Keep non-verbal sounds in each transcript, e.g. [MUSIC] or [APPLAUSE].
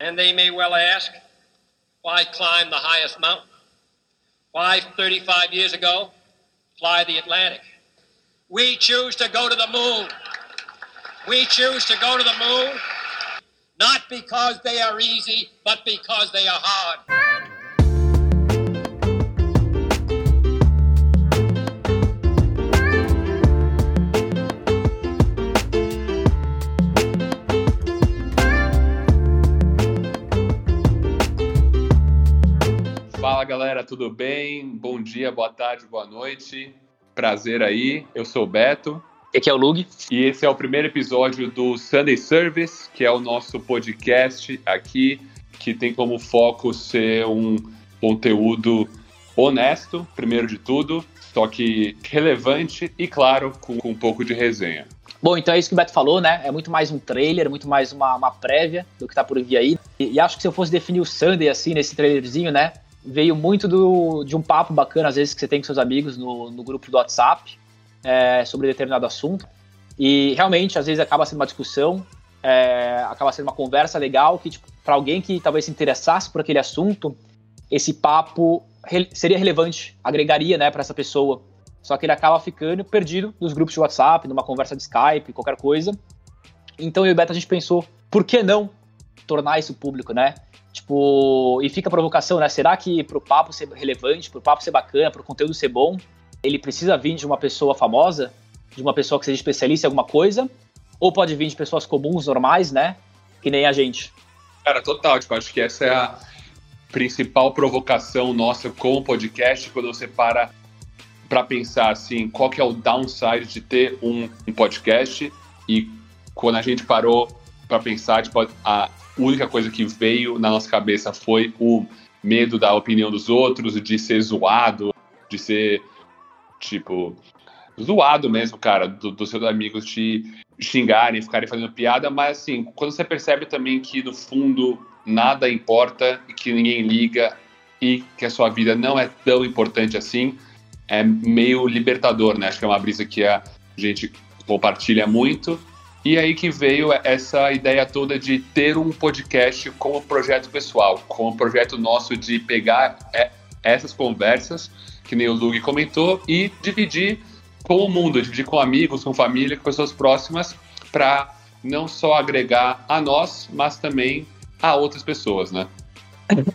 And they may well ask, why climb the highest mountain? Why, 35 years ago, fly the Atlantic? We choose to go to the moon. We choose to go to the moon not because they are easy, but because they are hard. Tudo bem? Bom dia, boa tarde, boa noite. Prazer aí, eu sou o Beto. Aqui é o Lug. E esse é o primeiro episódio do Sunday Service, que é o nosso podcast aqui, que tem como foco ser um conteúdo honesto, primeiro de tudo, só que relevante e, claro, com um pouco de resenha. Bom, então é isso que o Beto falou, né? É muito mais um trailer, muito mais uma, uma prévia do que tá por vir aí. E, e acho que se eu fosse definir o Sunday assim, nesse trailerzinho, né? Veio muito do, de um papo bacana, às vezes, que você tem com seus amigos no, no grupo do WhatsApp é, sobre determinado assunto. E realmente, às vezes, acaba sendo uma discussão, é, acaba sendo uma conversa legal que, tipo, para alguém que talvez se interessasse por aquele assunto, esse papo re seria relevante, agregaria né, para essa pessoa. Só que ele acaba ficando perdido nos grupos de WhatsApp, numa conversa de Skype, qualquer coisa. Então eu e o Beto a gente pensou, por que não tornar isso público, né? Tipo, e fica a provocação, né? Será que pro papo ser relevante, pro papo ser bacana, pro conteúdo ser bom, ele precisa vir de uma pessoa famosa, de uma pessoa que seja especialista em alguma coisa? Ou pode vir de pessoas comuns, normais, né? Que nem a gente. Cara, total. Tipo, acho que essa é a principal provocação nossa com o podcast, quando você para para pensar assim, qual que é o downside de ter um, um podcast e quando a gente parou para pensar, tipo, a, única coisa que veio na nossa cabeça foi o medo da opinião dos outros, de ser zoado, de ser, tipo, zoado mesmo, cara, do, dos seus amigos te xingarem, ficarem fazendo piada, mas assim, quando você percebe também que no fundo nada importa e que ninguém liga e que a sua vida não é tão importante assim, é meio libertador, né? Acho que é uma brisa que a gente compartilha muito e aí que veio essa ideia toda de ter um podcast como projeto pessoal, como projeto nosso de pegar é, essas conversas, que nem o Lug comentou, e dividir com o mundo, dividir com amigos, com família, com pessoas próximas, para não só agregar a nós, mas também a outras pessoas, né? [LAUGHS]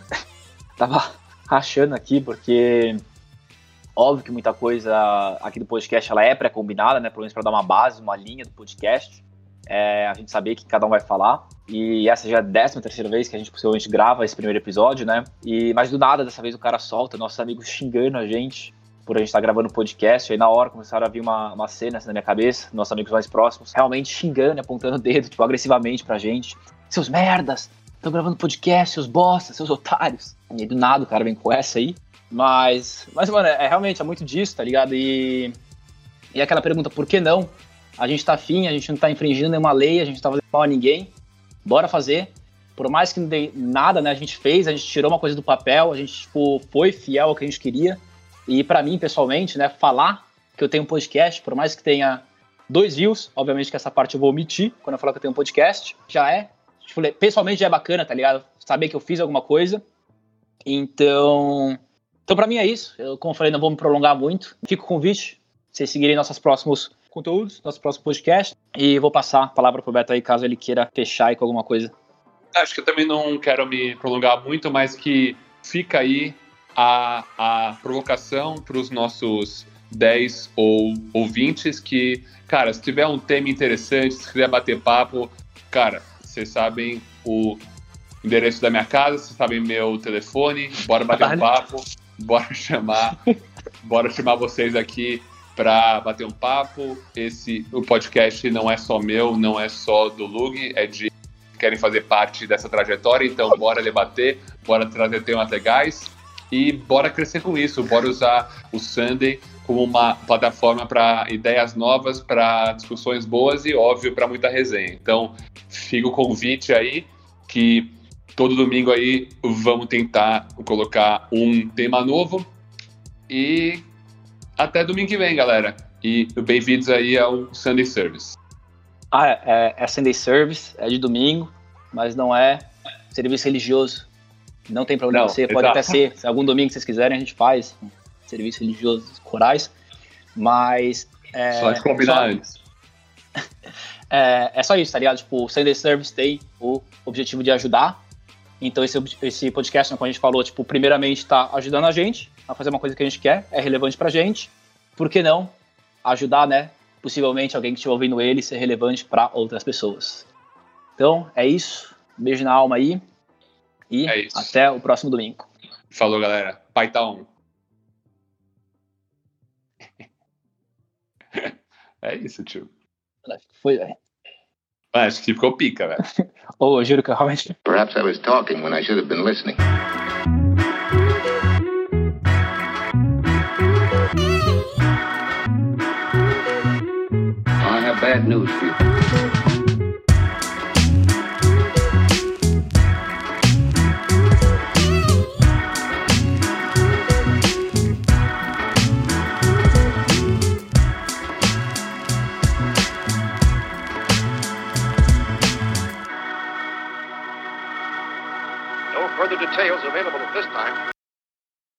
Tava rachando aqui, porque óbvio que muita coisa aqui do podcast ela é pré-combinada, né? Pelo menos para dar uma base, uma linha do podcast é, a gente saber que cada um vai falar. E essa já é a décima terceira vez que a gente possivelmente grava esse primeiro episódio, né? E, mas do nada, dessa vez o cara solta, nossos amigos xingando a gente por a gente estar tá gravando podcast. Aí na hora começaram a vir uma, uma cena assim, na minha cabeça, nossos amigos mais próximos, realmente xingando, apontando o dedo, tipo, agressivamente pra gente. Seus merdas! Estão gravando podcast, seus bostas, seus otários. E aí do nada o cara vem com essa aí. Mas, mas mano, é, é realmente, é muito disso, tá ligado? E, e aquela pergunta, por que não? A gente tá afim, a gente não tá infringindo nenhuma lei, a gente não tá fazendo mal a ninguém. Bora fazer. Por mais que não dê nada, né? A gente fez, a gente tirou uma coisa do papel, a gente tipo, foi fiel ao que a gente queria. E para mim, pessoalmente, né, falar que eu tenho um podcast, por mais que tenha dois views, obviamente que essa parte eu vou omitir quando eu falar que eu tenho um podcast, já é. Tipo, pessoalmente já é bacana, tá ligado? Saber que eu fiz alguma coisa. Então, então para mim é isso. Eu, como eu falei, não vou me prolongar muito. Fico o convite, vocês seguirem nossos próximos conteúdos, nosso próximo podcast. E vou passar a palavra pro Beto aí, caso ele queira fechar aí com alguma coisa. Acho que eu também não quero me prolongar muito, mas que fica aí a, a provocação para os nossos 10 ou ouvintes que, cara, se tiver um tema interessante, se quiser bater papo, cara, vocês sabem o endereço da minha casa, vocês sabem meu telefone, bora bater um papo, bora [LAUGHS] chamar, bora chamar vocês aqui para bater um papo. Esse o podcast não é só meu, não é só do Lug, é de querem fazer parte dessa trajetória, então bora debater, bora trazer temas legais e bora crescer com isso, bora usar o Sunday como uma plataforma para ideias novas, para discussões boas e, óbvio, para muita resenha. Então, fica o convite aí que todo domingo aí vamos tentar colocar um tema novo e até domingo que vem, galera. E bem-vindos aí ao Sunday Service. Ah, é, é, é Sunday Service, é de domingo, mas não é serviço religioso. Não tem problema Não, ser, pode exato. até ser. Se algum domingo vocês quiserem, a gente faz serviço religioso, corais. Mas. É, Só de combinar antes. [LAUGHS] é, é só isso, tá ligado? Tipo, o Sunday Service tem o objetivo de ajudar. Então, esse, esse podcast, como a gente falou, tipo, primeiramente tá ajudando a gente a fazer uma coisa que a gente quer, é relevante pra gente. Por que não ajudar, né? Possivelmente alguém que estiver ouvindo ele ser relevante pra outras pessoas. Então, é isso. Beijo na alma aí. E É até o próximo domingo. Falou, galera. Pai tá on. É isso, tio. Foi, velho. Acho que ficou pica, velho. [LAUGHS] Ô, eu juro que eu realmente. Perhaps I was talking when I should have been listening. Bad news for you. No further details available at this time.